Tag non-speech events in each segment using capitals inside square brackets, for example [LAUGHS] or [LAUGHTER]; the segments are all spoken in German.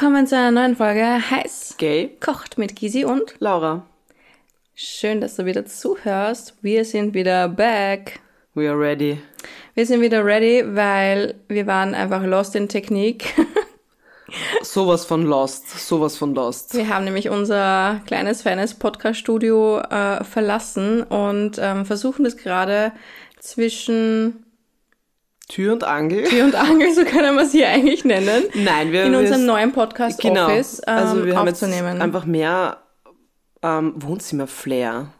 Willkommen zu einer neuen Folge Heiß Gay. kocht mit Gisi und Laura, schön, dass du wieder zuhörst. Wir sind wieder back. we are ready. Wir sind wieder ready, weil wir waren einfach lost in Technik. [LAUGHS] Sowas von lost, sowas von lost. Wir haben nämlich unser kleines, feines Podcast-Studio äh, verlassen und ähm, versuchen das gerade zwischen Tür und Angel. Tür und Angel, so können wir es hier eigentlich nennen, Nein, wir in unserem neuen genau. Podcast-Office ähm, also wir haben jetzt einfach mehr ähm, Wohnzimmer-Flair.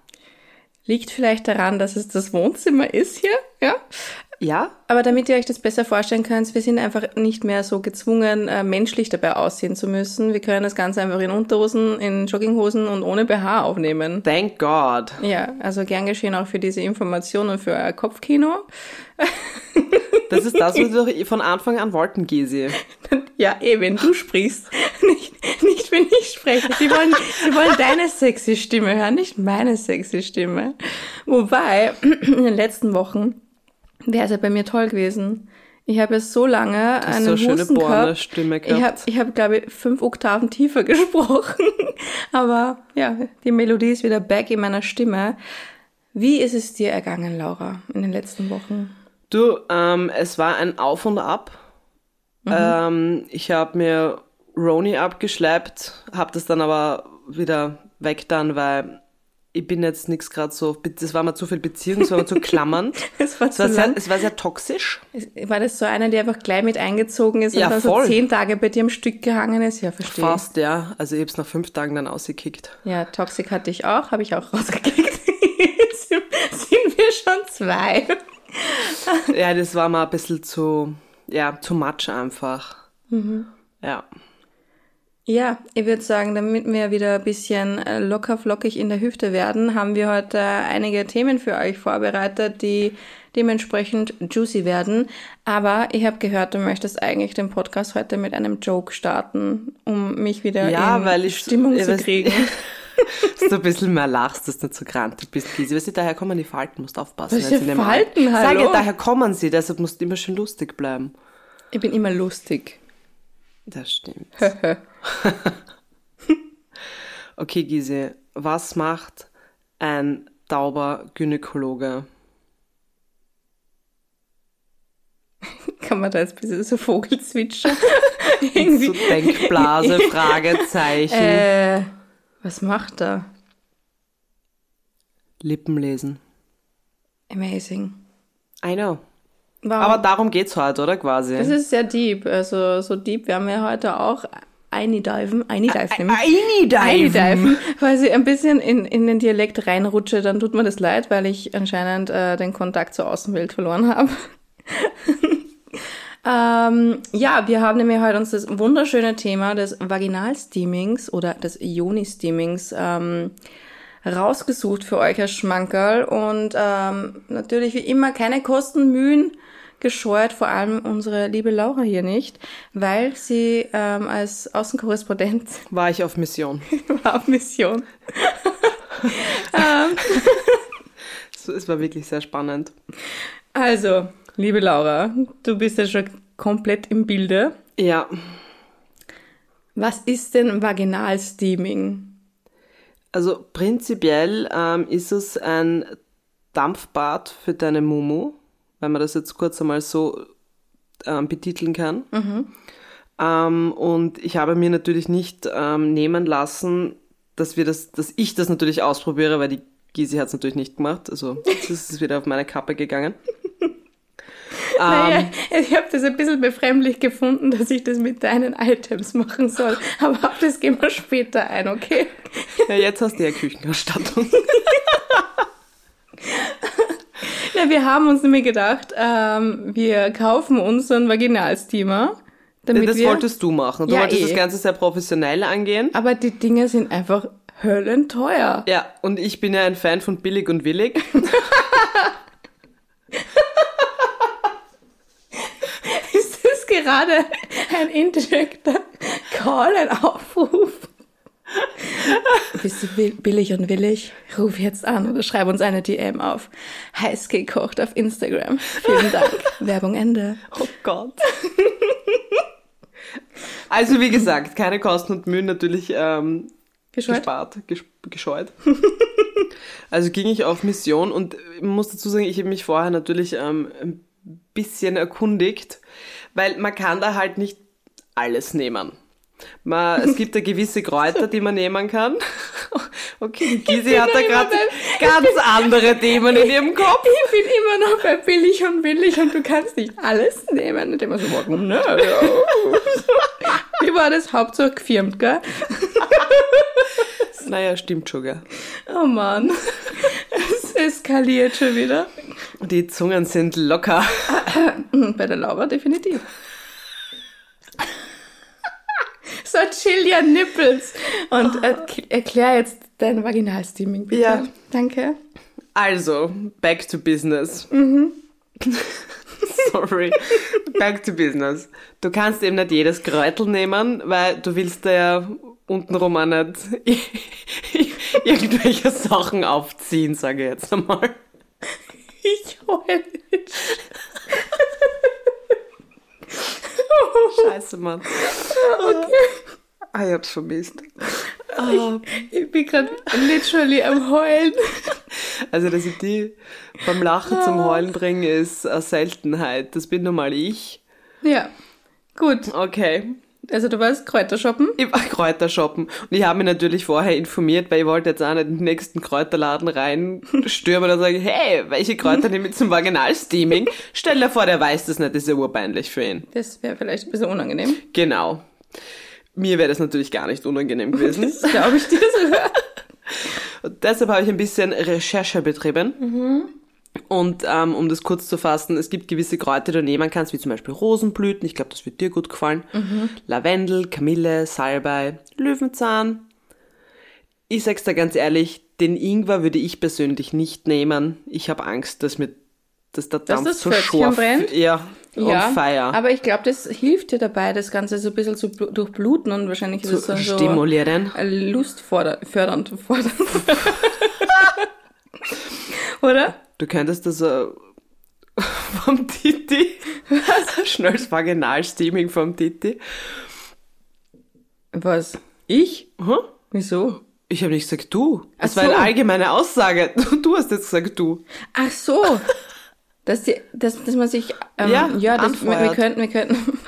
Liegt vielleicht daran, dass es das Wohnzimmer ist hier, ja? Ja? Aber damit ihr euch das besser vorstellen könnt, wir sind einfach nicht mehr so gezwungen, äh, menschlich dabei aussehen zu müssen. Wir können das Ganze einfach in Unterhosen, in Jogginghosen und ohne BH aufnehmen. Thank God. Ja, also gern geschehen auch für diese Informationen und für euer Kopfkino. Das ist das, was [LAUGHS] wir von Anfang an wollten, Gesi. Ja, eh, wenn du sprichst. [LAUGHS] Nicht, nicht wenn ich spreche. Die wollen, die wollen deine sexy Stimme hören, nicht meine sexy Stimme. Wobei, [CLEARS THROAT] in den letzten Wochen wäre es ja bei mir toll gewesen. Ich habe ja so lange hast einen so eine schöne Husten gehabt. Stimme Ich habe, gehabt. ich habe, glaube ich, fünf Oktaven tiefer [LAUGHS] gesprochen. Aber ja, die Melodie ist wieder back in meiner Stimme. Wie ist es dir ergangen, Laura, in den letzten Wochen? Du, ähm, es war ein Auf und Ab. Ähm, ich habe mir Roni abgeschleppt, habe das dann aber wieder weg dann, weil ich bin jetzt nichts gerade so, das war mir zu viel Beziehung, es war mir zu klammern. [LAUGHS] Es war Es zu war, sehr, lang. es war sehr toxisch. War das so einer, der einfach gleich mit eingezogen ist Ja, und dann voll. so zehn Tage bei dir am Stück gehangen ist? Ja, verstehe. Fast, ja. Also ich hab's nach fünf Tagen dann ausgekickt. Ja, Toxic hatte ich auch, habe ich auch rausgekickt. [LAUGHS] sind, sind wir schon zwei. Ja, das war mal ein bisschen zu, ja, zu much einfach. Ja. Ja, ich würde sagen, damit wir wieder ein bisschen äh, locker flockig in der Hüfte werden, haben wir heute einige Themen für euch vorbereitet, die dementsprechend juicy werden. Aber ich habe gehört, du möchtest eigentlich den Podcast heute mit einem Joke starten, um mich wieder Ja, in weil ich- Stimmung ja, zu kriegen. [LAUGHS] Dass du ein bisschen mehr lachst, dass du nicht so grantig bist, Gisi. Weißt du, daher kommen die Falten, musst aufpassen. Welche sie in dem Falten, Al- Sag hallo? ja, daher kommen sie, deshalb musst du immer schön lustig bleiben. Ich bin immer lustig. Das stimmt. [LAUGHS] Okay, Gisi, was macht ein tauber Gynäkologe? [LAUGHS] Kann man da jetzt ein bisschen so Vogelzwitscher? [LAUGHS] So Irgendwie. Denkblase, Fragezeichen, Äh, was macht er? Lippen lesen. Amazing. I know. Wow. Aber darum geht's heute, oder quasi? das ist sehr deep. Also so deep werden wir heute auch eindiven. Eindiven nämlich. Einidiven. [LAUGHS] Weil ich ein bisschen in, in den Dialekt reinrutsche, dann tut mir das leid, weil ich anscheinend äh, den Kontakt zur Außenwelt verloren habe. [LAUGHS] ähm, ja, wir haben nämlich heute uns das wunderschöne Thema des Vaginalsteamings oder des Ioni-Steamings ähm, rausgesucht für euch als Schmankerl und ähm, natürlich wie immer keine Kosten, Mühen gescheut, vor allem unsere liebe Laura hier nicht, weil sie ähm, als Außenkorrespondent [LAUGHS] War ich auf Mission. war auf Mission. [LAUGHS] So, Es war wirklich sehr spannend. Also, liebe Laura, du bist ja schon komplett im Bilde. Ja, Was ist denn Vaginalsteaming? also prinzipiell ähm, ist es ein Dampfbad für deine Mumu, wenn man das jetzt kurz einmal so ähm, betiteln kann. Ähm, und ich habe mir natürlich nicht ähm, nehmen lassen, dass wir das, dass ich das natürlich ausprobiere, weil die Gisi hat es natürlich nicht gemacht. Also [LAUGHS] das ist wieder auf meine Kappe gegangen. [LAUGHS] Naja, ich habe das ein bisschen befremdlich gefunden, dass ich das mit deinen Items machen soll. Aber auf das gehen wir später ein, okay? Ja, jetzt hast du ja Küchenausstattung. [LAUGHS] Ja, wir haben uns nämlich gedacht, ähm, wir kaufen uns so einen Vaginalsteamer, damit das wir... wolltest du machen. Du Ja, wolltest eh. das Ganze sehr professionell angehen. Aber die Dinge sind einfach höllenteuer. Ja, und ich bin ja ein Fan von billig und willig. [LAUGHS] Ist das gerade ein indirekter Call, ein Aufruf? Bist du billig und willig? Ruf jetzt an oder schreib uns eine DM auf. Heiß gekocht auf Instagram. Vielen Dank. [LAUGHS] Werbung Ende. Oh Gott. Also wie gesagt, keine Kosten und Mühen natürlich ähm, Gescheut? gespart, ges gescheut. also ging ich auf Mission und muss dazu sagen, ich habe mich vorher natürlich ähm, ein bisschen erkundigt, weil man kann da halt nicht alles nehmen. Man, es gibt da gewisse Kräuter, die man nehmen kann. [LAUGHS] Okay, Gisi hat da gerade ganz andere Themen in ihrem Kopf. Ich bin immer noch bei billig und billig und du kannst nicht alles nehmen. Und immer so, warum ne? [LAUGHS] Wie war das? Hauptsache gefirmt, gell? [LAUGHS] Naja, stimmt schon, gell. Oh Mann. Es eskaliert schon wieder. Die Zungen sind locker. Hm, Bei der Laura definitiv. So, chill your nipples. Und er erklär jetzt dein Vaginalsteaming, bitte. Ja. Danke. Also, back to business. [LAUGHS] Sorry. Back to business. Du kannst eben nicht jedes Kräutel nehmen, weil du willst da ja untenrum auch nicht [LAUGHS] irgendwelche Sachen aufziehen, sage ich jetzt einmal. Ich heul. Scheiße, Mann. Ah, ich hab's vermisst. Ich bin gerade literally am Heulen. Also, dass ich die beim Lachen zum Heulen bringe, ist eine Seltenheit. Das bin nun mal ich. Ja, gut. Okay. Also du warst Kräuter shoppen. Ich war Kräuter shoppen. Und ich habe mich natürlich vorher informiert, weil ich wollte jetzt auch nicht in den nächsten Kräuterladen reinstürmen und sagen, hey, welche Kräuter nehme ich zum Vaginalsteaming? Stell dir vor, der weiß das nicht, das ist ja urpeinlich für ihn. Das wäre vielleicht ein bisschen unangenehm. Genau. Mir wäre das natürlich gar nicht unangenehm gewesen. Das glaube ich dir sogar. Und deshalb habe ich ein bisschen Recherche betrieben. Und ähm, um das kurz zu fassen, es gibt gewisse Kräuter, die du nehmen kannst, wie zum Beispiel Rosenblüten, ich glaube, das wird dir gut gefallen, Lavendel, Kamille, Salbei, Löwenzahn. Ich sag's dir ganz ehrlich, den Ingwer würde ich persönlich nicht nehmen. Ich habe Angst, dass mir dass der Dampf das so scharf brennt? Ja, Ja, fire. aber ich glaube, das hilft dir dabei, das Ganze so ein bisschen zu blu- durchbluten und wahrscheinlich ist es zu dann so stimulieren. lustfördernd. Fördernd, fordernd. [LAUGHS] Oder? Du könntest das äh, [LAUGHS] vom Titi. Schnelles Vaginalsteaming vom Titi. Was? Ich? Hm? Wieso? Ich habe nicht gesagt du. Das Ach war eine so. allgemeine Aussage. Du, [LAUGHS] du hast jetzt gesagt du. Ach so. Dass, die, dass, dass man sich, ähm, Ja, ja, das, wir, wir könnten, wir könnten,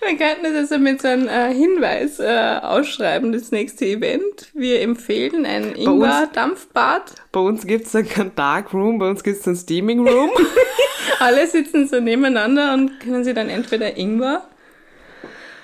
wir könnten das also mit so einem äh, Hinweis äh, ausschreiben, das nächste Event. Wir empfehlen ein Ingwer-Dampfbad. Bei uns gibt's dann kein Dark Room, bei uns gibt's einen Steaming Room. [LAUGHS] Alle sitzen so nebeneinander und können sie dann entweder Ingwer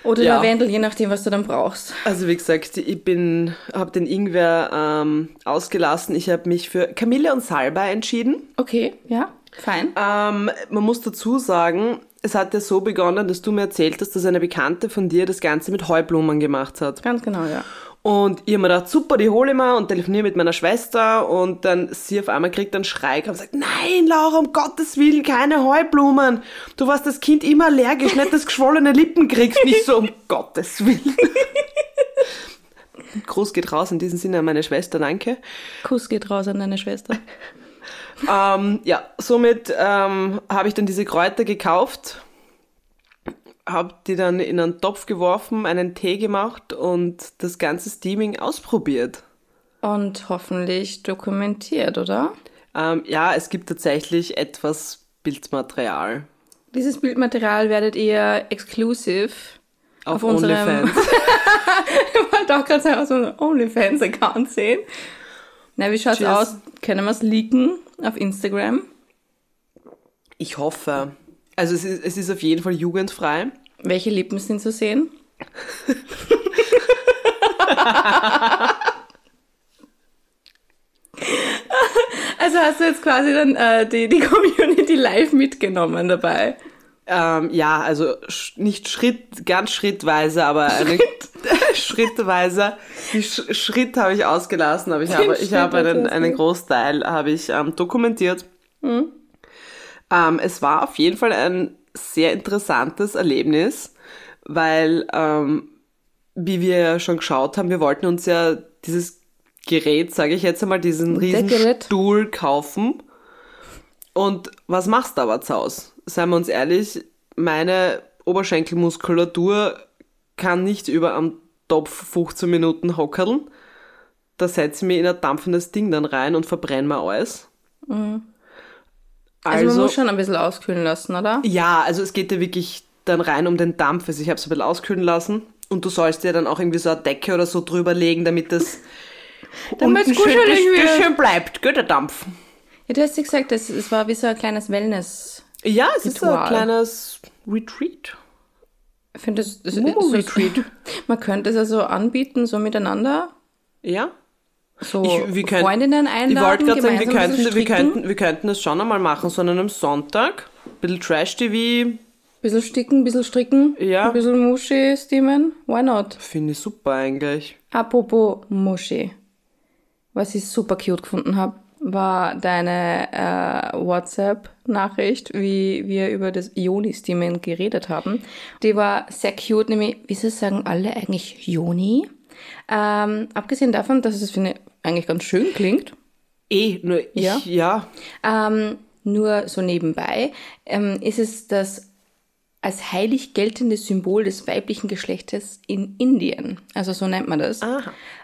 oder Ja. Lavendel, je nachdem, was du dann brauchst. Also wie gesagt, ich bin, habe den Ingwer ähm, ausgelassen. Ich habe mich für Kamille und Salbei entschieden. Okay, ja, fein. Ähm, man muss dazu sagen, es hat ja so begonnen, dass du mir erzählt hast, dass eine Bekannte von dir das Ganze mit Heublumen gemacht hat. Ganz genau, ja. Und ich hab mir gedacht, super, die hole ich mal und telefoniere mit meiner Schwester und dann sie auf einmal kriegt einen Schrei und sagt, nein, Laura, um Gottes Willen, keine Heublumen. Du warst das Kind immer allergisch, nicht das geschwollene Lippen kriegst. Nicht so, um [LAUGHS] Gottes Willen. Gruß geht raus in diesem Sinne an meine Schwester, danke. Kuss geht raus an deine Schwester. [LAUGHS] Ähm, ja, somit ähm, habe ich dann diese Kräuter gekauft, habe die dann in einen Topf geworfen, einen Tee gemacht und das ganze Steaming ausprobiert. Und hoffentlich dokumentiert, oder? Ähm, ja, es gibt tatsächlich etwas Bildmaterial Dieses Bildmaterial werdet ihr exklusiv auf, Auf unserem- OnlyFans. [LAUGHS] ich wollte auch gerade sagen, aus unserem OnlyFans-Account sehen. Na, wie schaut's Cheers. aus? Können wir es leaken auf Instagram? Ich hoffe. Also es ist, es ist auf jeden Fall jugendfrei. Welche Lippen sind zu sehen? [LAUGHS] also hast du jetzt quasi dann äh, die, die Community live mitgenommen dabei. Ähm, ja, also sch nicht Schritt, ganz schrittweise, aber eine, [LAUGHS] schrittweise. Die Sch Schritt habe ich ausgelassen, aber ich Den habe, ich Schritt habe einen, einen. Großteil habe ich ähm, dokumentiert. Mhm. Ähm, es war auf jeden Fall ein sehr interessantes Erlebnis, weil, ähm, wie wir ja schon geschaut haben, wir wollten uns ja dieses Gerät, sage ich jetzt einmal, diesen riesen. Stuhl kaufen. Und was machst du aber zu Hause? Seien wir uns ehrlich, meine Oberschenkelmuskulatur kann nicht über am Topf 15 Minuten hockerln. Da setze ich mich in ein dampfendes Ding dann rein und verbrenne mir alles. Also, also man muss schon ein bisschen auskühlen lassen, oder? Ja, also es geht ja wirklich dann rein um den Dampf. Also ich habe es ein bisschen auskühlen lassen und du sollst dir dann auch irgendwie so eine Decke oder so drüber legen, damit das [LAUGHS] Damit schön, das, das schön bleibt, gell, der Dampf. Ja, du hast ja gesagt, es, es war wie so ein kleines Wellness. Ja, es ist so ein Ritual. kleines Retreat. Ich finde, das, das, Momo das, Retreat. man könnte es also anbieten, so miteinander. Ja. So Ich, wir könnten- Freundinnen Ich einladen, wollte gerade sagen, wir ein könnten, wir, könnten, wir könnten das schon einmal machen, so an einem Sonntag. Bisschen Trash-TV, bisschen sticken, bisschen stricken, Ja. ein bisschen Muschi steamen. Why not? finde ich super eigentlich. Apropos Muschi. Was ich super cute gefunden habe, war deine äh, WhatsApp-Nachricht, wie wir über das Ioni-Steaming geredet haben. Die war sehr cute, nämlich, wieso sagen alle eigentlich Joni? Ähm, abgesehen davon, dass es, finde ich, eigentlich ganz schön klingt, Eh, nur ich, Ja? ja. ähm, nur so nebenbei, ähm, ist es das als heilig geltende Symbol des weiblichen Geschlechtes in Indien. Also so nennt man das.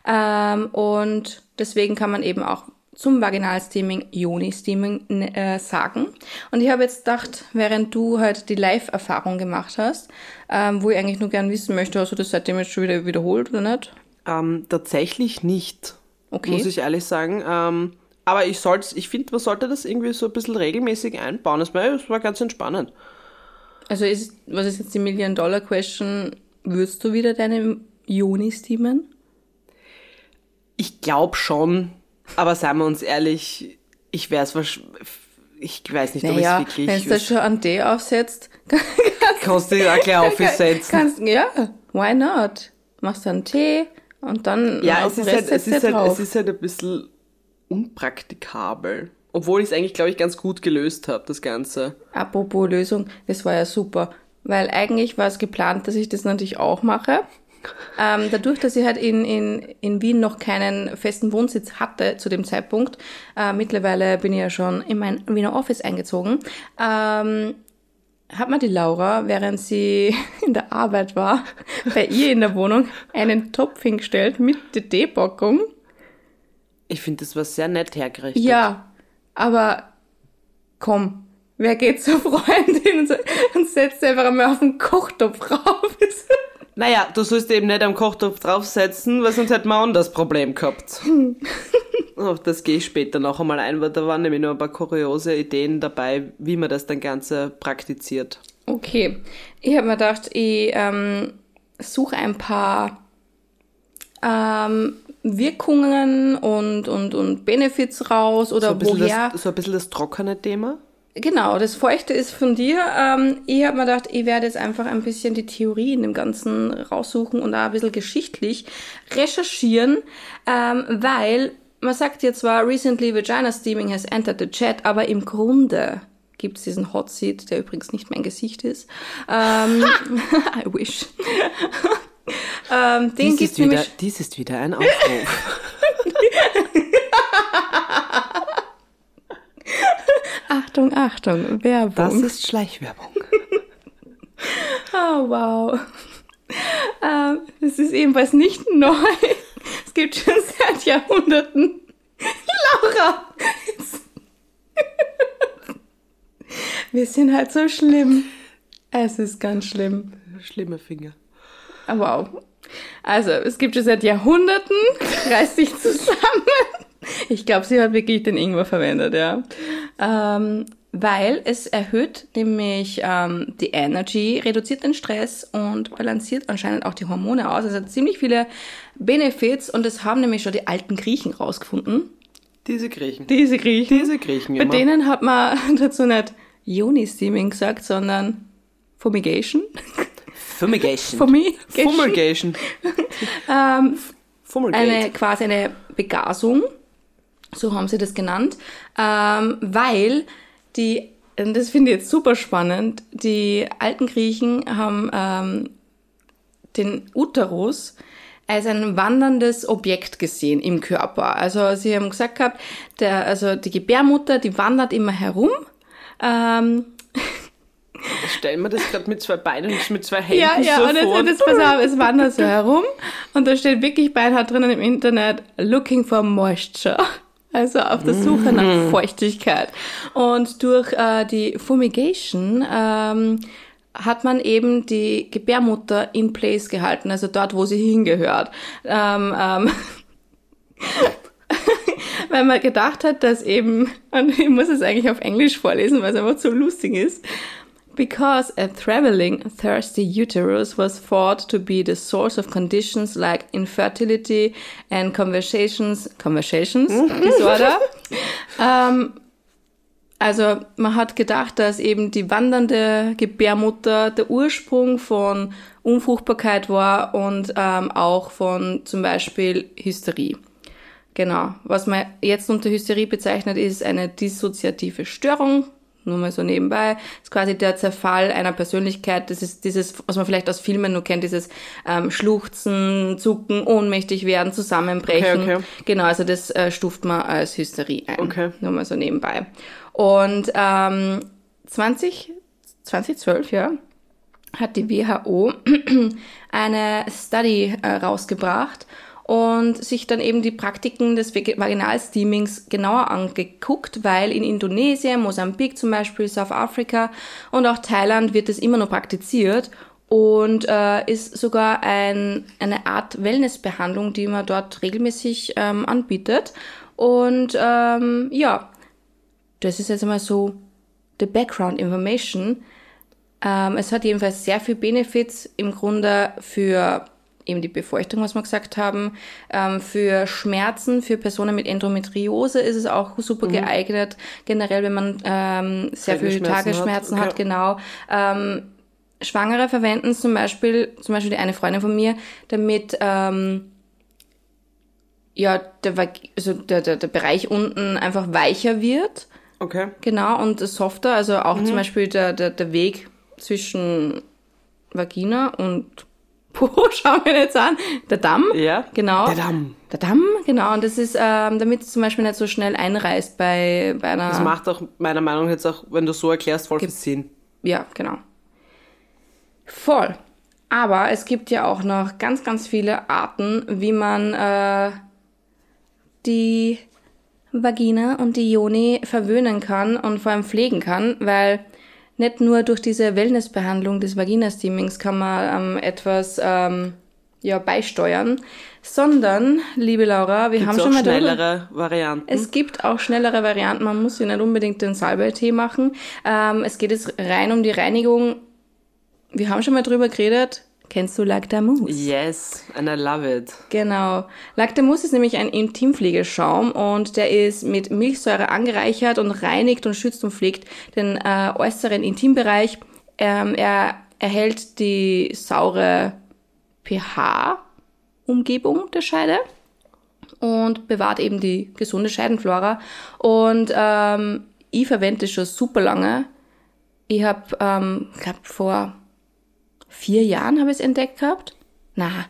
Ähm, und deswegen kann man eben auch zum Vaginalsteaming Yoni-Steaming äh, sagen. Und ich habe jetzt gedacht, während du halt die Live-Erfahrung gemacht hast, ähm, wo ich eigentlich nur gern wissen möchte, hast du das seitdem jetzt schon wieder wiederholt oder nicht? Ähm, tatsächlich nicht, Okay. muss ich ehrlich sagen. Ähm, aber ich ich finde, man sollte das irgendwie so ein bisschen regelmäßig einbauen. Das war, das war ganz entspannend. Also ist, was ist jetzt die Million-Dollar-Question? Würdest du wieder deine Yoni steamen? Ich glaube schon, aber seien wir uns ehrlich, ich wäre es ich weiß nicht, ob Naja, ich es wenn wirklich. du das schon an D aufsetzt, [LAUGHS] kannst du dich auch gleich [LAUGHS] aufsetzen. kannst, ja, why not? Machst du einen Tee und dann Ja, es ist, halt, Rest es, ist halt, es ist halt ein bisschen unpraktikabel. Obwohl ich es eigentlich, glaube ich, ganz gut gelöst habe, das Ganze. Apropos Lösung, das war ja super. Weil eigentlich war es geplant, dass ich das natürlich auch mache. [LAUGHS] Ähm, dadurch, dass ich halt in, in, in Wien noch keinen festen Wohnsitz hatte zu dem Zeitpunkt, äh, mittlerweile bin ich ja schon in mein Wiener Office eingezogen, ähm, hat mir die Laura, während sie [LAUGHS] in der Arbeit war, [LAUGHS] bei ihr in der Wohnung einen Topf hingestellt mit der Teepackung. Ich finde, das war sehr nett hergerichtet. Ja, aber komm, wer geht zur Freundin und, setzt einfach einmal auf den Kochtopf rauf? Naja, du sollst eben nicht am Kochtopf draufsetzen, weil sonst hätten wir auch das Problem gehabt. [LAUGHS] [LAUGHS] Auf das gehe ich später noch einmal ein, weil da waren nämlich noch ein paar kuriose Ideen dabei, wie man das dann Ganze praktiziert. Okay, ich habe mir gedacht, ich ähm, suche ein paar ähm, Wirkungen und, und, und Benefits raus oder So woher. das, so ein bisschen das trockene Thema. Genau, das Feuchte ist von dir. Ähm, ich habe mir gedacht, ich werde jetzt einfach ein bisschen die Theorie in dem Ganzen raussuchen und auch ein bisschen geschichtlich recherchieren, ähm, weil man sagt ja zwar, recently Vagina Steaming has entered the chat, aber im Grunde gibt es diesen Hot Seat, der übrigens nicht mein Gesicht ist. Ähm, [LAUGHS] I wish. [LAUGHS] ähm, den Dies ist, wieder, dies ist wieder ein Aufruf. [LAUGHS] Achtung, Achtung, Werbung. Das ist Schleichwerbung. Oh, wow. Ähm, es ist ebenfalls nicht neu. Es gibt schon seit Jahrhunderten. Laura! Wir sind halt so schlimm. Es ist ganz schlimm. Schlimme Finger. Ah, Wow. Also, es gibt schon seit Jahrhunderten. Reiß dich zusammen. Ich glaube, sie hat wirklich den Ingwer verwendet, ja. Ähm, weil es erhöht nämlich ähm, die Energy, reduziert den Stress und balanciert anscheinend auch die Hormone aus. Es hat ziemlich viele Benefits und das haben nämlich schon die alten Griechen rausgefunden. Diese Griechen. Diese Griechen. Diese Griechen Bei immer. denen hat man [LAUGHS] dazu nicht Ioni-Steaming gesagt, sondern Fumigation. Fumigation. Fumigation. Fumigation. [LAUGHS] Ähm, Fumigate. eine quasi eine Begasung, so haben sie das genannt, ähm, weil die, das finde ich jetzt super spannend, die alten Griechen haben ähm, den Uterus als ein wanderndes Objekt gesehen im Körper. Also sie haben gesagt gehabt, der, also die Gebärmutter, die wandert immer herum Ähm, Stell mir das gerade mit zwei Beinen und mit zwei Händen ja, ja, so und vor. jetzt, jetzt pass auf, es wandert so herum und da steht wirklich beinhart drinnen im Internet, looking for moisture. Also auf der Suche Mm. nach Feuchtigkeit. Und durch äh, die Fumigation ähm, hat man eben die Gebärmutter in place gehalten, also dort, wo sie hingehört. Ähm, ähm, [LAUGHS] weil man gedacht hat, dass eben, [LAUGHS] und ich muss es eigentlich auf Englisch vorlesen, weil es einfach so lustig ist, because a traveling thirsty uterus was thought to be the source of conditions like infertility and conversations, conversations disorder. ähm, also man hat gedacht, dass eben die wandernde Gebärmutter der Ursprung von Unfruchtbarkeit war und ähm, auch von zum Beispiel Hysterie. Genau. Was man jetzt unter Hysterie bezeichnet, ist eine dissoziative Störung. Nur mal so nebenbei. ist quasi der Zerfall einer Persönlichkeit. Das ist dieses, was man vielleicht aus Filmen nur kennt, dieses ähm, Schluchzen, Zucken, ohnmächtig werden, zusammenbrechen. Okay, okay. Genau, also das äh, stuft man als Hysterie ein. Okay. Nur mal so nebenbei. Und ähm, 20, 2012, ja, hat die WHO [CLEARS THROAT] eine Study äh, rausgebracht und sich dann eben die Praktiken des Vag- Vaginalsteamings genauer angeguckt, weil in Indonesien, Mosambik zum Beispiel, South Africa und auch Thailand wird es immer noch praktiziert und äh, ist sogar ein, eine Art Wellnessbehandlung, die man dort regelmäßig ähm, anbietet. Und ähm, ja, das ist jetzt einmal so the background information. Ähm, es hat jedenfalls sehr viel Benefits im Grunde für eben die Befeuchtung, was wir gesagt haben. Ähm, für Schmerzen, für Personen mit Endometriose ist es auch super geeignet. Generell, wenn man ähm, sehr viele hat, Tagesschmerzen hat, okay. genau. Ähm, Schwangere verwenden es zum Beispiel, zum Beispiel die eine Freundin von mir, damit ähm, ja der, also der, der, der Bereich unten einfach weicher wird. Okay. Genau, und softer, also auch zum Beispiel der, der, der Weg zwischen Vagina und Po, [LAUGHS] schauen wir jetzt an, der Damm. Ja. Genau. Der Damm. Der Damm, genau. Und das ist, ähm, damit es zum Beispiel nicht so schnell einreißt bei, bei einer... Das macht auch meiner Meinung nach jetzt auch, wenn du so erklärst, voll viel Sinn. Ja, genau. Voll. Aber es gibt ja auch noch ganz, ganz viele Arten, wie man äh, die Vagina und die Joni verwöhnen kann und vor allem pflegen kann, weil nicht nur durch diese Wellnessbehandlung des Vagina-Steamings kann man ähm, etwas ähm, ja, beisteuern, sondern, liebe Laura, wir Gibt's haben schon mal darüber schnellere Varianten. es gibt auch schnellere Varianten. Man muss ja nicht unbedingt den Salbeitee machen. Ähm, es geht jetzt rein um die Reinigung. Wir haben schon mal drüber geredet. Kennst du Lactamus? yes, and I love it. Genau. Lactamus ist nämlich ein Intimpflegeschaum und der ist mit Milchsäure angereichert und reinigt und schützt und pflegt den äh, äußeren Intimbereich. Ähm, er erhält die saure pH-Umgebung der Scheide und bewahrt eben die gesunde Scheidenflora. Und ähm, ich verwende das schon super lange. Ich habe, ähm, glaube vor vier Jahren habe ich es entdeckt gehabt. Na,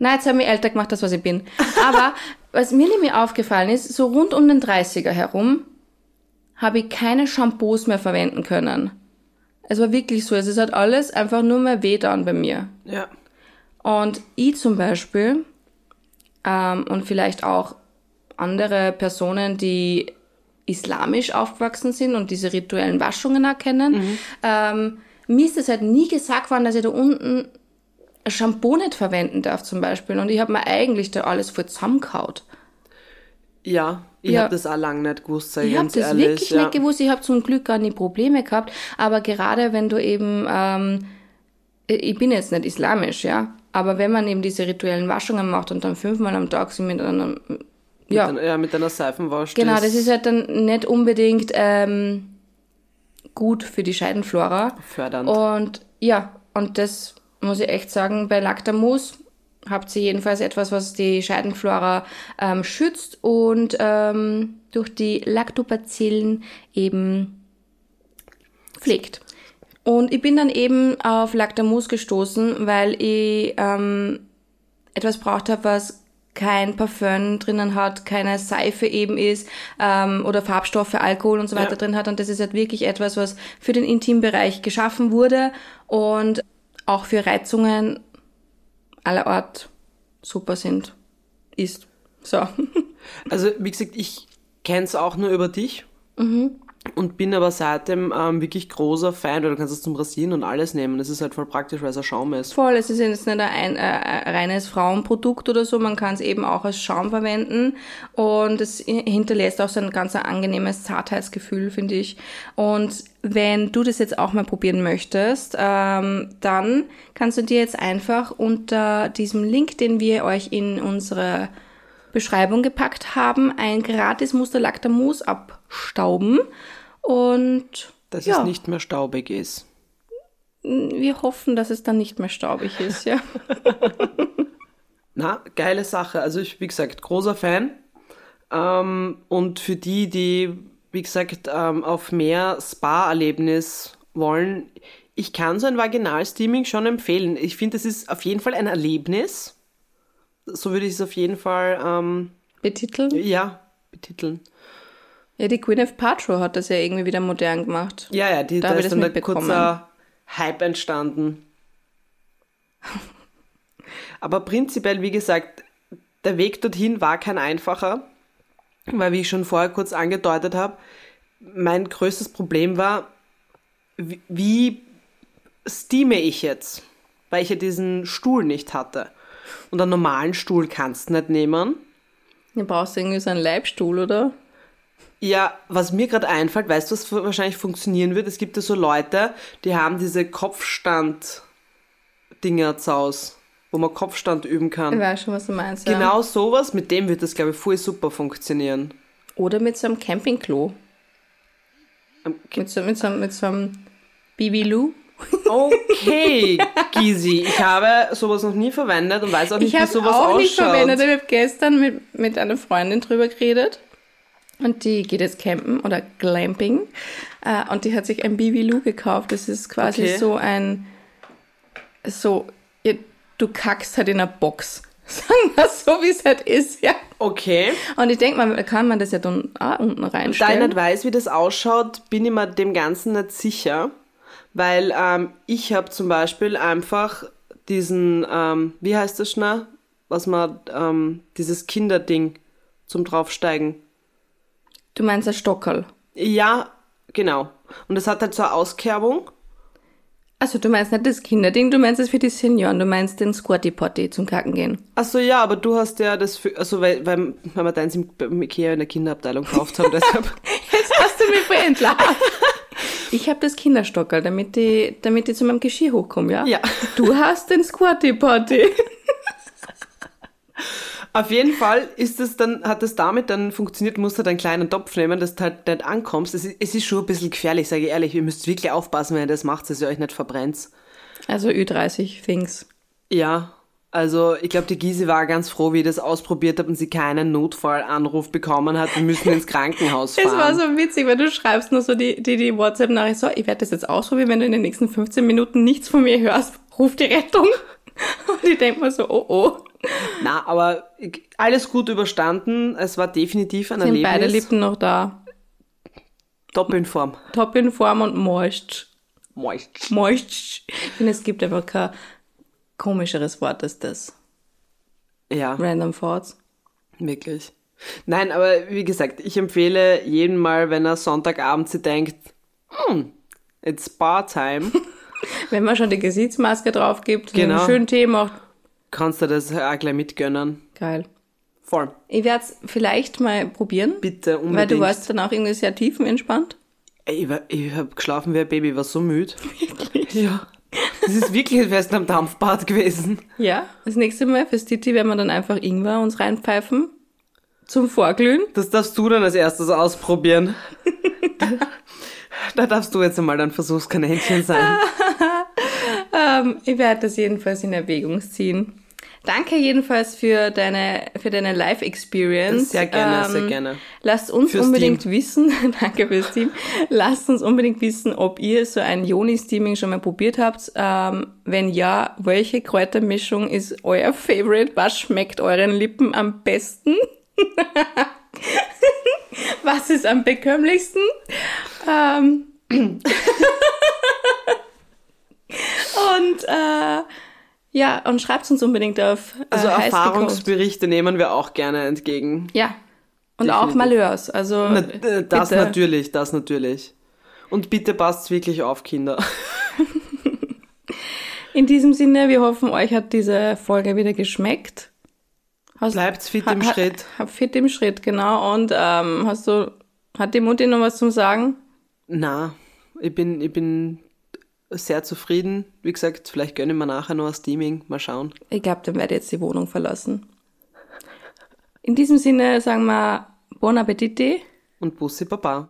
na, jetzt habe ich älter gemacht, das was ich bin. [LAUGHS] Aber was mir nämlich aufgefallen ist, so rund um den 30er herum habe ich keine Shampoos mehr verwenden können. Es war wirklich so, es hat alles einfach nur mehr weh dann bei mir. Ja. Und ich zum Beispiel ähm, und vielleicht auch andere Personen, die islamisch aufgewachsen sind und diese rituellen Waschungen erkennen, ähm, mir ist es halt nie gesagt worden, dass ich da unten ein Shampoo nicht verwenden darf zum Beispiel. Und ich habe mir eigentlich da alles voll zusammengehaut. Ja, ich Ja. hab das auch lange nicht gewusst, sag ich Ich habe ganz das ehrlich. wirklich ja. nicht gewusst. Ich habe zum Glück gar nie Probleme gehabt. Aber gerade wenn du eben, ähm, ich bin jetzt nicht islamisch, ja, aber wenn man eben diese rituellen Waschungen macht und dann fünfmal am Tag sie mit einem, ja, Mit, ja, mit einer Seifenwasch. genau, das ist halt dann nicht unbedingt ähm, gut für die Scheidenflora. fördernd. Und ja, und das muss ich echt sagen, bei Lactamus habt ihr jedenfalls etwas, was die Scheidenflora ähm, schützt und ähm, durch die Lactobacillen eben pflegt. Und ich bin dann eben auf Lactamus gestoßen, weil ich ähm, etwas braucht habe, was kein Parfüm drinnen hat, keine Seife eben ist ähm, oder Farbstoffe, Alkohol und so weiter Ja. drin hat. Und das ist halt wirklich etwas, was für den Intimbereich geschaffen wurde und auch für Reizungen aller Art super sind. Ist. So. [LAUGHS] Also, wie gesagt, ich kenne es auch nur über dich. Und bin aber seitdem ähm, wirklich großer Fan, weil du kannst es zum Rasieren und alles nehmen. Das ist halt voll praktisch, weil es ein Schaum ist. Voll, es ist jetzt nicht ein äh, ein reines Frauenprodukt oder so, man kann es eben auch als Schaum verwenden und es hinterlässt auch so ein ganz angenehmes Zartheitsgefühl, finde ich. Und wenn du das jetzt auch mal probieren möchtest, ähm, dann kannst du dir jetzt einfach unter diesem Link, den wir euch in unsere Beschreibung gepackt haben, ein gratis Musterlactamus abstauben und Dass ja, es nicht mehr staubig ist. wir hoffen, dass es dann nicht mehr staubig ist, ja. [LAUGHS] Na, geile Sache. Also ich, wie gesagt, großer Fan. Ähm, und für die, die, wie gesagt, ähm, auf mehr Spa-Erlebnis wollen, ich kann so ein Vaginalsteaming schon empfehlen. Ich finde, es ist auf jeden Fall ein Erlebnis. So würde ich es auf jeden Fall, ähm, Betiteln. ja, betiteln. Ja, die Gwyneth Paltrow hat das ja irgendwie wieder modern gemacht. Ja, ja, die, Da da, ist dann ein kurzer Hype entstanden. Aber prinzipiell, wie gesagt, der Weg dorthin war kein einfacher, weil, wie ich schon vorher kurz angedeutet habe, mein größtes Problem war, wie, wie steame ich jetzt? Weil ich ja diesen Stuhl nicht hatte. Und einen normalen Stuhl kannst du nicht nehmen. Du brauchst irgendwie so einen Leibstuhl, oder? Ja, was mir gerade einfällt, weißt du, was wahrscheinlich funktionieren wird? Es gibt ja so Leute, die haben diese Kopfstand-Dinger zu Haus, wo man Kopfstand üben Ich kann. weiß schon, was du meinst. Ja. Genau sowas, mit dem wird das, glaube ich, voll super funktionieren. Oder mit so einem Campingklo. Mit so, mit so, mit so einem Bibilou. Okay, [LAUGHS] Gizi, ich habe sowas noch nie verwendet und weiß auch nicht, Ich wie habe sowas auch nicht ausschaut. verwendet. Ich habe gestern mit, mit einer Freundin drüber geredet. Und die geht jetzt campen oder Glamping. Äh, und die hat sich ein Bibilou gekauft. Das ist quasi Okay. so ein, so, du kackst halt in einer Box. [LAUGHS] Sagen wir so, wie es halt ist, ja. Okay, Und ich denke mal, kann man das ja dann auch unten da ich reinstellen. nicht weiß, wie das ausschaut, bin ich mir dem Ganzen nicht sicher, weil ähm, ich habe zum Beispiel einfach diesen, ähm, wie heißt das schnell, was man, ähm, dieses Kinderding zum draufsteigen. Du meinst ein Stockerl. Ja, genau. Und das hat halt so eine Auskerbung. Also du meinst nicht das Kinderding, du meinst es für die Senioren, du meinst den Squatty Potty zum Kacken gehen. Ach so, ja, aber du hast ja das, für, also weil, weil, weil wir deins im, im Ikea in der Kinderabteilung gekauft haben, deshalb. [LAUGHS] Jetzt hast du mich voll entlarvt. [LAUGHS] Ich habe das Kinderstockerl, damit die, damit die zu meinem Geschirr hochkommen, ja? Ja. Du hast den Squatty Potty. [LAUGHS] Auf jeden Fall ist es dann, hat es damit dann funktioniert, musst du halt einen kleinen Topf nehmen, dass du halt nicht ankommst. Es ist, es ist schon ein bisschen gefährlich, sage ich ehrlich. Ihr müsst wirklich aufpassen, wenn ihr das macht, dass ihr euch nicht verbrennt. Also Ü30 Things. Ja, also ich glaube, die Gysi war ganz froh, wie ich das ausprobiert habe und sie keinen Notfallanruf bekommen hat. Wir müssen ins Krankenhaus [LAUGHS] Es fahren. war so witzig, weil du schreibst nur so die, die, die WhatsApp-Nachricht, so, ich werde das jetzt ausprobieren, wenn du in den nächsten 15 Minuten nichts von mir hörst, ruf die Rettung. [LAUGHS] Und ich denk mir so, oh oh. Na, aber alles gut überstanden. Es war definitiv ein Sind Erlebnis. beide Lippen noch da. Top in Form. Top in Form und moist. Moist. Moist. Ich finde, es gibt einfach kein komischeres Wort als das. Ja. Random Thoughts. Wirklich. Nein, aber wie gesagt, ich empfehle jedem mal, wenn er Sonntagabend sich denkt, hm, it's bar time, [LAUGHS] Wenn man schon die Gesichtsmaske drauf gibt, Genau. einen schönen Tee macht, kannst du das auch gleich mitgönnen. geil. Voll. Ich werde es vielleicht mal probieren. Bitte, unbedingt. Weil du warst dann auch irgendwie sehr tiefenentspannt. Ich, war- ich hab geschlafen wie ein Baby, war so müde. [LAUGHS] Ja. Das ist wirklich, als wärst du am Dampfbad gewesen. Ja. Das nächste Mal fürs Titi werden wir dann einfach Ingwer uns reinpfeifen. Zum Vorglühen. Das darfst du dann als erstes ausprobieren. da darfst du jetzt einmal dein Versuchskaninchen sein. [LAUGHS] Ähm, ich werde das jedenfalls in Erwägung ziehen. Danke jedenfalls für deine, für deine Live-Experience. Sehr gerne, Ähm, sehr gerne. Lasst uns Fürs unbedingt Team. wissen, [LAUGHS] danke fürs Team, lasst uns unbedingt wissen, ob ihr so ein Joni-Steaming schon mal probiert habt. Ähm, wenn ja, welche Kräutermischung ist euer Favorite? Was schmeckt euren Lippen am besten? [LAUGHS] Was ist am bekömmlichsten? Ähm, [LAUGHS] und äh, ja, und schreibt uns unbedingt auf äh, Also. Erfahrungsberichte nehmen wir auch gerne entgegen. Ja. Und auch Definitiv. Malheurs. Also Na, äh, das bitte. natürlich, das natürlich. Und bitte passt wirklich auf, Kinder. [LAUGHS] In diesem Sinne, wir hoffen, euch hat diese Folge wieder geschmeckt. Hast, Bleibt fit im ha- Schritt. Ha, fit im Schritt, genau. Und ähm, hast du, hat die Mutti noch was zum Sagen? Na, ich bin, ich bin sehr zufrieden. Wie gesagt, vielleicht gönne ich mir nachher noch ein Steaming. Mal schauen. Ich glaube, dann werde ich jetzt die Wohnung verlassen. In diesem Sinne sagen wir Bon Appetit. Und Bussi Baba.